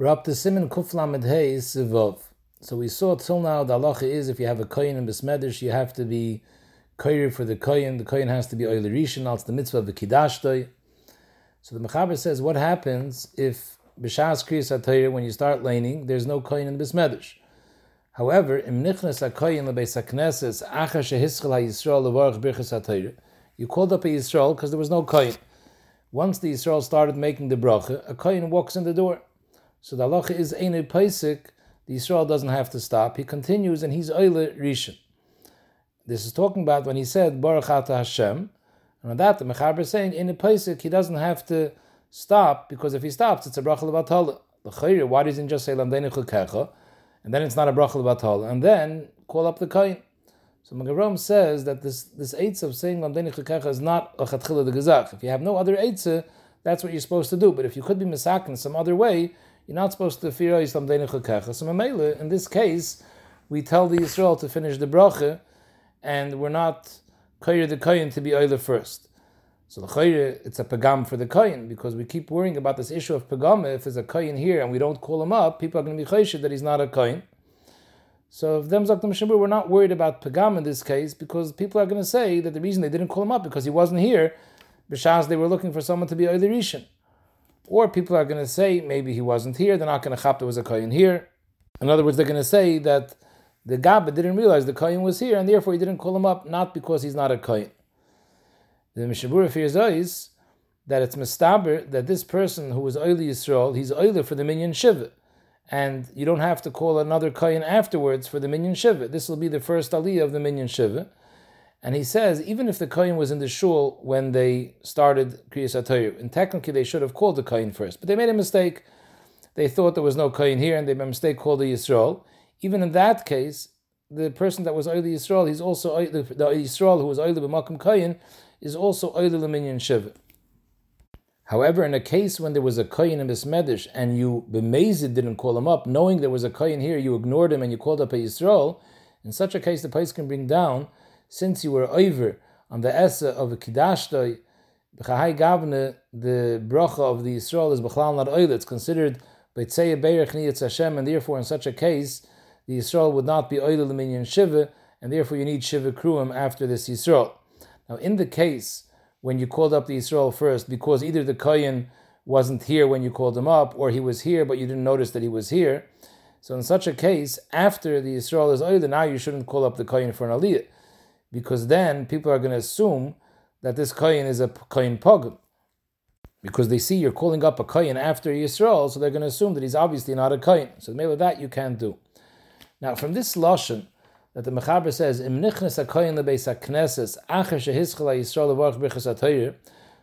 We're up to Simon Sivov. So we saw till now the halacha is if you have a koyin and besmedish, you have to be koyer for the koyin. The koyin has to be oily rishon. It's the mitzvah of the kiddashtoi. So the mechaber says, what happens if b'shas kriyas atayir when you start laning, there's no koyin in besmedish. However, im nichnas akoyin lebeis hakneses achar shehischel ha-Yisrael levarach birchas atayir. You called up a Yisrael because there was no koyin. Once the Yisrael started making the bracha, a koyin walks in the door. So the halacha is Einu Paisik, the Yisrael doesn't have to stop. He continues and he's Oile Rishon. This is talking about when he said Baruch Ata Hashem. And on that, the Mechaber is saying, in a Paisik, he doesn't have to stop, because if he stops, it's a bracha levatala. Chayre, why doesn't he just say Lamdeinu Chukecha? And then it's not a bracha levatala. And then call up the Kain. So Magarom says that this this eitzah of saying Lamdeinu Chukecha is not a Chatchila de Gezach. If you have no other eitzah, that's what you're supposed to do. But if you could be misakin some other way, you're not supposed to fear Islam Deinechakecha. So in this case, we tell the Yisrael to finish the bracha, and we're not koyer the koyin to be oiler first. So the koyer, it's a pagam for the koyin, because we keep worrying about this issue of pagam. If there's a koyin here and we don't call him up, people are going to be chayshid that he's not a koyin. So if them zaktam shibur, we're not worried about pagam in this case, because people are going to say that the reason they didn't call him up because he wasn't here, b'shas they were looking for someone to be oiler rishon. Or people are going to say maybe he wasn't here. They're not going to chap there was a kohen here. In other words, they're going to say that the Gabba didn't realize the kohen was here, and therefore he didn't call him up, not because he's not a kohen. The Mishabura fears is that it's mistaber that this person who was Oili Yisrael, he's Oili for the minyan Shiva. And you don't have to call another kohen afterwards for the minyan Shiva. This will be the first aliyah of the minyan Shiva. And he says, even if the Kohen was in the shul when they started Kriyas HaTorah, and technically they should have called the Kohen first, but they made a mistake. They thought there was no Kohen here, and they made a mistake called the Yisrael. Even in that case, the person that was Oili Yisrael, he's also the, Yisrael who was Oili B'Makom Kohen, is also Oili L'Minyan Shiva. However, in a case when there was a Kohen in Bismedish and you b'mezid didn't call him up, knowing there was a Kohen here, you ignored him and you called up a Yisrael, in such a case the place can bring down since you were over on the Essa of a Kiddashtoi, B'chahai Gavne, the bracha of the Yisrael is B'chlal not oil. It's considered B'tzeya Beirach Niyatz Hashem, and therefore in such a case, the Yisrael would not be oil L'minyan Shiva, and therefore you need Shiva Kruim after this Yisrael. Now, in the case when you called up the Yisrael first, because either the Kohen wasn't here when you called him up, or he was here but you didn't notice that he was here, so in such a case, after the Yisrael is oil, now you shouldn't call up the Kohen for an Aliyah because then people are going to assume that this kohen is a kohen pogum. Because they see you're calling up a kohen after Yisrael, so they're going to assume that he's obviously not a kohen. So maybe that you can't do. Now, from this lashon that the Mechaber says, "Im nichnes a kohen lebeis hakneses acher shehischel Yisrael levarch brichas atayir."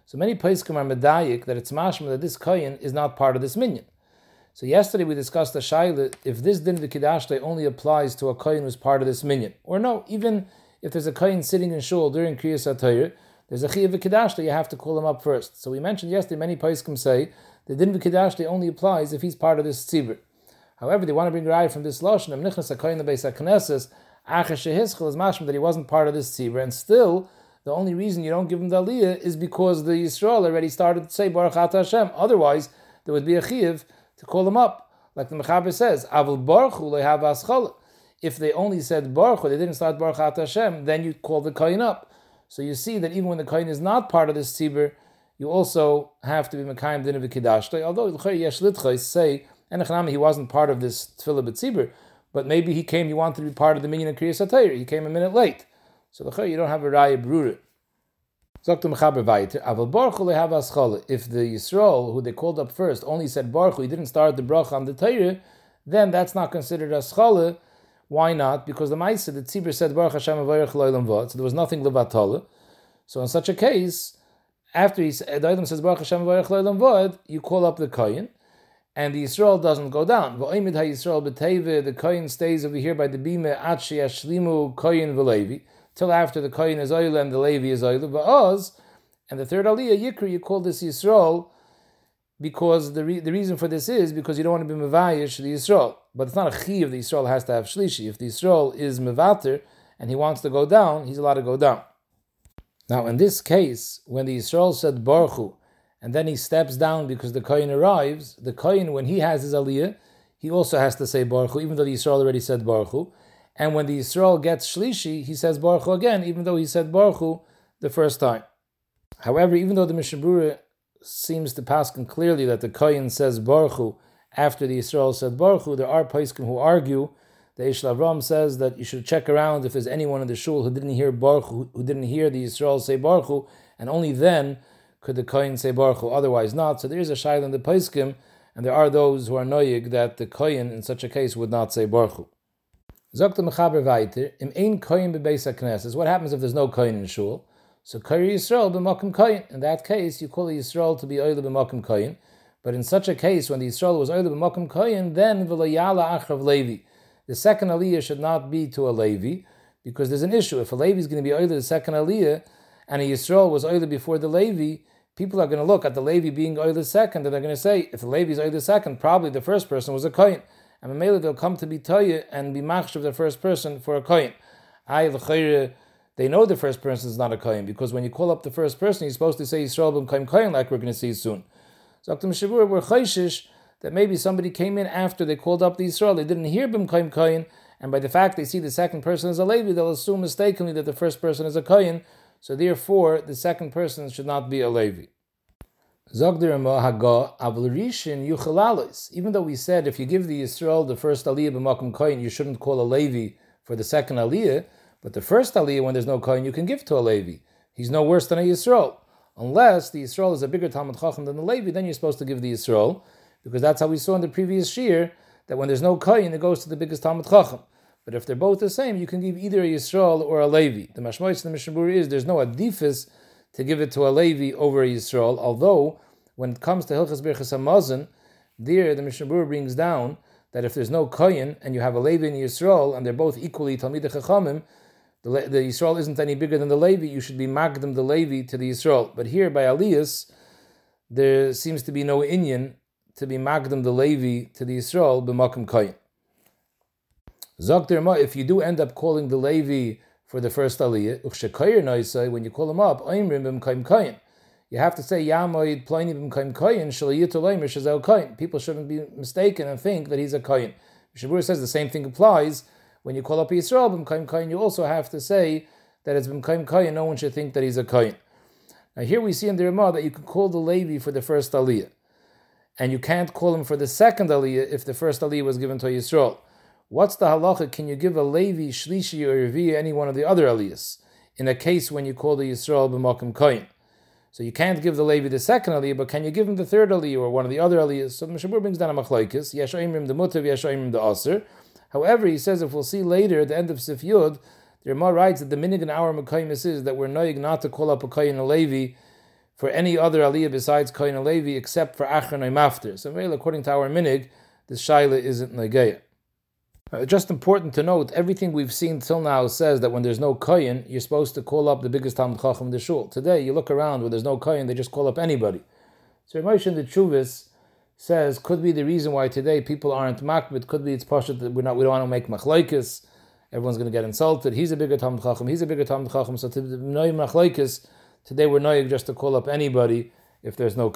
So many poskim are medayik that it's mashma that this kohen is not part of this minyan. So yesterday we discussed the shaila if this din v'kidashle only applies to a kohen who's part of this minyan, or no, even if there's a kohen sitting in shul during Kriyas HaTorah, there's a Chiyav V'Kedashli, you have to call him up first. So we mentioned yesterday, many poskim say, the Din V'Kedashli only applies if he's part of this tzibur. However, they want to bring raya from this Lashon, Nichnas HaKoyin Lebeis HaKnesses, Acher Shehischel is mashma that he wasn't part of this tzibur, and still, the only reason you don't give him the aliyah is because the Yisrael already started to say Baruch Ata Hashem. Otherwise, there would be a chiyav to call him up. Like the Mechaber says, Avul Baruch Hu Lehav Aschala if they only said Baruch they didn't start Baruch At Hashem, then you call the Kohen up. So you see that even when the Kohen is not part of this tzibur, you also have to be Mekayim Din of Kiddashtoi. Although Yesh Litchais say, and he wasn't part of this Tefillah B'tzibur, but maybe he came, he wanted to be part of the minyan of Kriyas HaTayr. He came a minute late. So the you don't have a Raya Brura. If the Yisrael, who they called up first, only said Baruch, he didn't start the bracha on the Torah, then that's not considered a schala, why not? Because the Maisa, the Tzibur said, Baruch Hashem Avarech Vod, so there was nothing Levatala. So in such a case, after he said, the item says, Baruch Hashem Avarech Vod, you call up the Kohen, and the Yisrael doesn't go down. V'oimid ha-Yisrael the Kohen stays over here by the Bima, Atshi Ashlimu Kohen v'Levi, till after the Kohen is oil and the Levi is oil. And the third Aliyah, Yikri, you call this Yisrael, because the, re- the reason for this is because you don't want to be Mavayish the Yisrael. But it's not a chi of the Yisrael has to have Shlishi. If the Yisrael is Mevater and he wants to go down, he's allowed to go down. Now, in this case, when the Yisrael said Baruch and then he steps down because the Kohen arrives, the Kohen, when he has his Aliyah, he also has to say Baruch Hu, even though the Yisrael already said Baruch Hu. And when the Yisrael gets Shlishi, he says Baruch Hu again, even though he said Baruch Hu the first time. However, even though the Mishnah seems to pass clearly that the Kohen says Baruch Hu after the Yisrael said Baruch Hu, there are Paiskim who argue the Ishla says that you should check around if there's anyone in the shul who didn't hear Baruch Hu, who didn't hear the Yisrael say Baruch Hu, and only then could the Kohen say Baruch Hu, otherwise not. So there is a shaila in the Paiskim, and there are those who are noyig that the Kohen in such a case would not say Baruch Hu. Zokta Mechaber Weiter, im ein Kohen bebeis HaKnesses, what happens if there's no Kohen in shul? So Kari Yisrael b'makim Kohen. In that case, you call the Yisrael to be Oile b'makim Kohen. But in such a case, when the Yisrael was Oile b'makim Kohen, then v'layala achrav Levi. The second aliyah should not be to a Levi, because there's an issue. If a Levi is going to be Oile the second aliyah, and a Yisrael was Oile before the Levi, people are going to look at the Levi being Oile second, and they're going to say, if the Levi is Oile second, probably the first person was a Kohen. And Mamela, they'll come to be Toya and be machsh of the first person for a Kohen. I, they know the first person is not a Kohen, because when you call up the first person, you're supposed to say Yisrael b'm Kohen, like we're going to see soon. Dr. Shavur, we're chayshish that maybe somebody came in after they called up the Yisrael, they didn't hear Bim Kohen Kohen, and by the fact they see the second person as a Levi, they'll assume mistakenly that the first person is a Kohen, so therefore the second person should not be a Levi. Even though we said if you give the Yisrael the first aliyah b'makom kohen, you shouldn't call a Levi for the second aliyah, but the first aliyah when there's no kohen, you can give to a Levi. He's no worse than a Yisrael. Unless the Yisrael is a bigger Talmud Chacham than the Levi, then you're supposed to give the Yisrael, because that's how we saw in the previous shir that when there's no kohen, it goes to the biggest Talmud Chacham. But if they're both the same, you can give either a Yisrael or a Levi. The Mashmois and the Mishabur is there's no adifis to give it to a Levi over a Yisrael, although when it comes to Hilchas Birchas Hamazon, there the Mishabur brings down that if there's no Kohen and you have a Levi and Yisrael and they're both equally Talmid Chachamim, the, the Yisrael isn't any bigger than the Levi, you should be Magdim the Levi to the Yisrael. But here by Elias, there seems to be no Inyan to be Magdim the Levi to the Yisrael, b'makim Kohen. Zok if you do end up calling the Levi for the first aliyah, when you call him up, you have to say. People shouldn't be mistaken and think that he's a Koyin. Shabur says the same thing applies when you call up Yisrael B'Mkaim Koyin. You also have to say that it's B'Mkaim Koyin. No one should think that he's a Koyin. Now here we see in the Ramah that you can call the Levi for the first aliyah, and you can't call him for the second aliyah if the first aliyah was given to Yisrael. What's the halacha? Can you give a Levi, Shlishi, or Revi, any one of the other aliyahs, in a case when you call the Yisrael b'makom koyin? So you can't give the Levi the second aliyah, but can you give him the third aliyah or one of the other aliyahs? So the Mishabur brings down a machlaikis, yeshoimrim the mutav, yeshoimrim the aser. However, he says if we'll see later at the end of Sif Yud, the Ramah writes that the minig in our Mekaimis is that we're noig not to call up a Kayin Levi for any other aliyah besides Kayin Levi except for Achron Mafter. So, according to our minig, this Shaila isn't Negeya. Uh, just important to note, everything we've seen till now says that when there's no kohen, you're supposed to call up the biggest Talmud Chacham in the shul. Today, you look around when there's no kohen, they just call up anybody. So Ramesh in the Chuvis says could be the reason why today people aren't makbid. Could be it's pashut that we're not we don't want to make machlokes. Everyone's going to get insulted. He's a bigger Talmud Chacham. He's a bigger Talmud Chacham. So today we're noyig just to call up anybody if there's no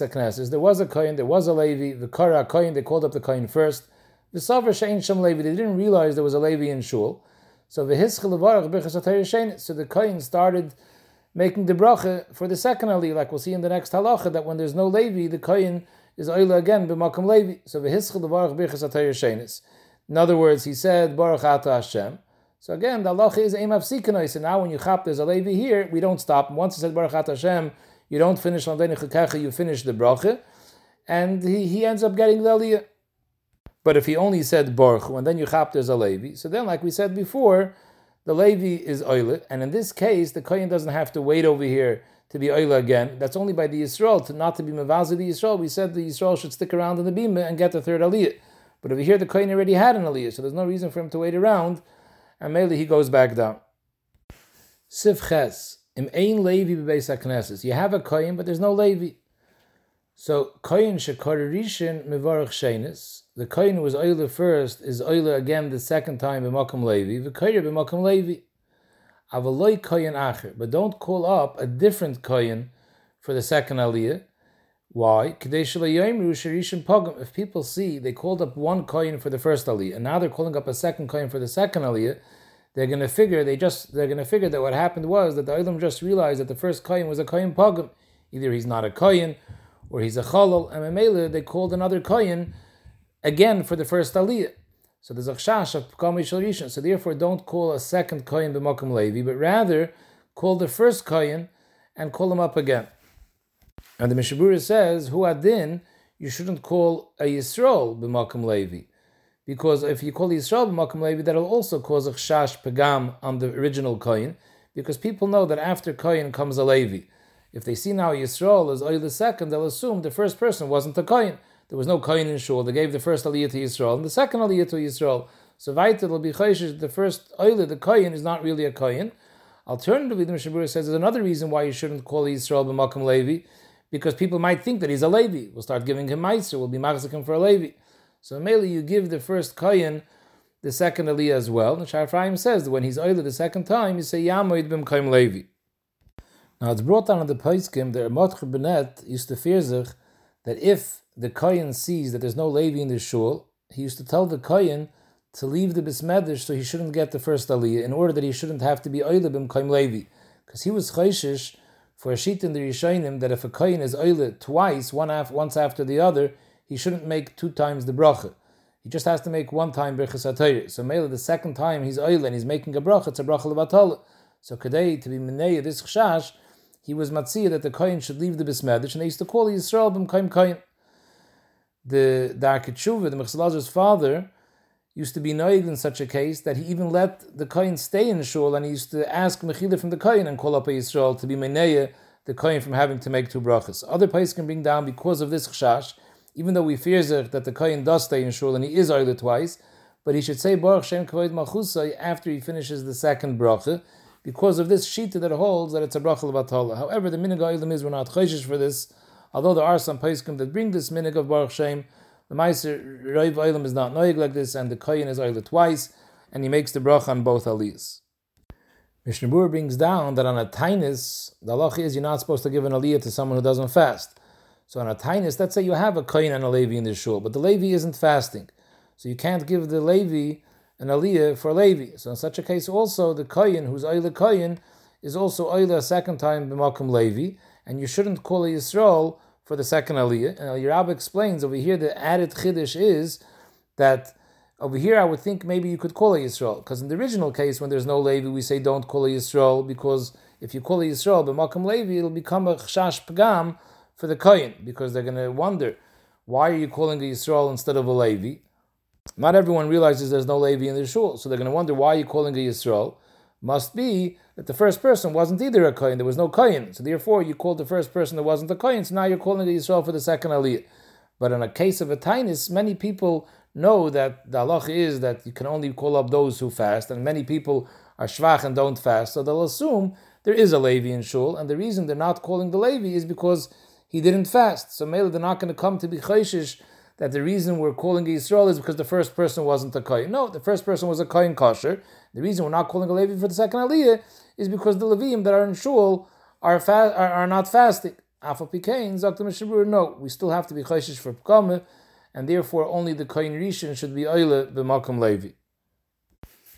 HaKnesses. There was a Koyin, there was a Levi. The Kara Koyin, they called up the Koyin first. The Sover Shein Shem Levi, they didn't realize there was a Levi in Shul. So the Levarach B'Chas HaTayr So the Koyin started making the bracha for the second Ali, like we'll see in the next halacha, that when there's no Levi, the Koyin is Oila again b'Makam Levi. So the Levarach B'Chas HaTayr In other words, he said, Baruch Ata Hashem. So again, the Allah is aim of sikanois. And now when you chap there's a levi here, we don't stop. Once you said Baruch Hashem, you don't finish Lamdeni you finish the bracha, and he, he ends up getting the aliyah. But if he only said Baruch and then you chap there's a levi, so then like we said before, the levi is oilet, and in this case, the kohen doesn't have to wait over here to be oila again. That's only by the Yisrael, to not to be mevazi the Yisrael. We said the Yisrael should stick around in the bima and get the third aliyah. But over here, the kohen already had an aliyah, so there's no reason for him to wait around and mainly he goes back down. Sivches im ein Levi bebeis. You have a kohen, but there's no Levi. So kohen shekor rishon mevarach shenis. The who was oile first is oile again the second time b'makom Levi. The kohen b'makom Levi. avaloi koyin acher, but don't call up a different koyin for the second aliyah. Why? If people see they called up one koyin for the first aliyah, and now they're calling up a second koyin for the second aliyah, they're going to figure they just they're to figure that what happened was that the Olam just realized that the first koyin was a koyin pogum. Either he's not a koyin, or he's a chalal, and a Mamela, they called another koyin again for the first aliyah. So there's a chash of Pkami Rishon. So therefore, don't call a second koyin b'makom levi, but rather call the first koyin and call him up again. And the Mishabura says, Hu adin, you shouldn't call a Yisrael b'makom levi. Because if you call Yisrael b'makom levi, that'll also cause a chash pagam on the original koyin, because people know that after koyin comes a levi. If they see now Yisrael is oil the second, they'll assume the first person wasn't a koyin. There was no kohen in shul. They gave the first aliyah to Yisrael and the second aliyah to Yisrael. So weiter will be chayshish. The first oil, the kohen, is not really a kohen. Alternatively, the Mishabura says there's another reason why you shouldn't call Yisrael b'makom Levi, because people might think that he's a Levi. We'll start giving him meiser. We'll be machzikim for a Levi. So mainly you give the first kohen the second aliyah as well. And Shar says that when he's oil the second time, you say yamoid b'mkaim Levi. Now it's brought down on the Paiskim that Motch Benet used to fear sich that if the Kohen sees that there's no Levi in the shul, he used to tell the Kohen to leave the Bismedish so he shouldn't get the first Aliyah, in order that he shouldn't have to be Oilibim Kohen Levi. Because he was Chayshish for a sheet in the Rishonim that if a Kohen is Oilib twice, one af- once after the other, he shouldn't make two times the bracha. He just has to make one time Birchas. So Mela, the second time he's Oil and he's making a bracha, it's a bracha Levatol. So Kadei, to be Minei, this Chash, he was Matziyah that the Kohen should leave the Bismedish, and they used to call Yisrael Bim Kohen the the Arketshuva, the Mechselazer's father, used to be noig in such a case that he even let the Kohen stay in Shul and he used to ask Mechila from the Kohen and call up a Yisrael to be Meineya, the Kohen from having to make two brachas. Other places can bring down because of this chashash, even though we fear that the Kohen does stay in Shul and he is Oiler twice, but he should say Baruch Shem Kavod Malchusay after he finishes the second bracha, because of this shita that holds that it's a bracha levatala. However, the minig is we're not chayshish for this, Although there are some poskim that bring this minig of Baruch Shem, the Meiser Roiv Oilam is not noig like this, and the Koyin is Oilet twice, and he makes the bracha on both aliyahs. Mishnah brings down that on a tainis, the halach is you're not supposed to give an aliyah to someone who doesn't fast. So on a tainis, let's say you have a koyin and a levi in the shul, but the levi isn't fasting, so you can't give the levi an aliyah for levi. So in such a case, also the koyin who's oile koyin is also oile a second time b'makom levi, and you shouldn't call a Yisrael for the second aliyah. And Rabbi explains over here the added chiddush is that over here I would think maybe you could call a Yisrael because in the original case when there's no Levi we say don't call a Yisrael because if you call a Yisrael b'makam Levi it'll become a chash pagam for the kohen because they're going to wonder why are you calling a Yisrael instead of a Levi. Not everyone realizes there's no Levi in the shul, so they're going to wonder why you're calling a Yisrael. Must be that the first person wasn't either a kohen, there was no kohen. So therefore, you called the first person that wasn't a kohen, so now you're calling the Yisrael for the second aliyah. But in a case of a tainis, many people know that the halach is that you can only call up those who fast, and many people are shvach and don't fast, so they'll assume there is a Levi in shul, and the reason they're not calling the Levi is because he didn't fast. So maybe they're not going to come to be chayshish that the reason we're calling Yisrael is because the first person wasn't a kohen. No, the first person was a kohen kosher. The reason we're not calling a Levi for the second aliyah is because the Levim that are in shul are fa- are, are not fasting. Alpha Pikain, Zakta Mishabur, no, we still have to be chayshish for Pkame, and therefore only the kohen rishon should be oile b'makom Levi.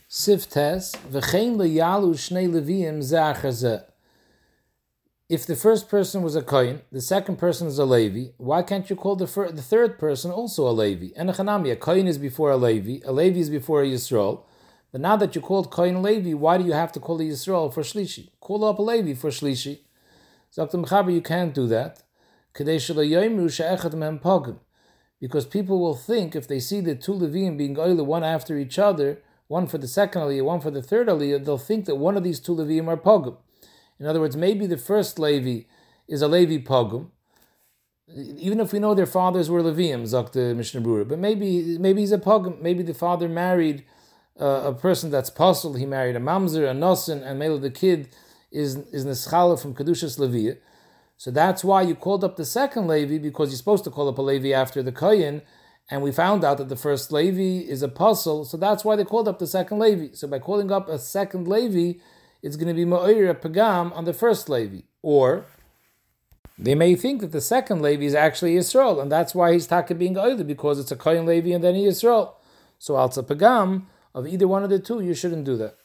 Siftes v'chein leyalu shnei Levim zeh if the first person was a Kohen, the second person is a Levi, why can't you call the, fir- the third person also a Levi? And a Chanami, a Kohen is before a Levi, a Levi is before a Yisrael. But now that you called Kohen Levi, why do you have to call a Yisrael for Shlishi? Call up a Levi for Shlishi. Zaktim Mechaber, you can't do that. Because people will think if they see the two Levim being oily one after each other, one for the second Aliyah, one for the third Aliyah, they'll think that one of these two Levim are Pogum. In other words, maybe the first Levi is a Levi Pogum, even if we know their fathers were Levium, Zakta Mishnah Brura, but maybe maybe he's a Pogum, maybe the father married uh, a person that's possible, he married a Mamzer, a Nosen, and maybe the kid is, is Neschala from Kedushas Levi. So that's why you called up the second Levi, because you're supposed to call up a Levi after the Kohen, and we found out that the first Levi is a puzzle, so that's why they called up the second Levi. So by calling up a second Levi, it's going to be Ma'ir Pagam on the first Levi. Or they may think that the second Levi is actually Yisrael, and that's why he's taka being Oily, because it's a Kohen Levi and then he Yisrael. So Alza Pagam, of either one of the two, you shouldn't do that.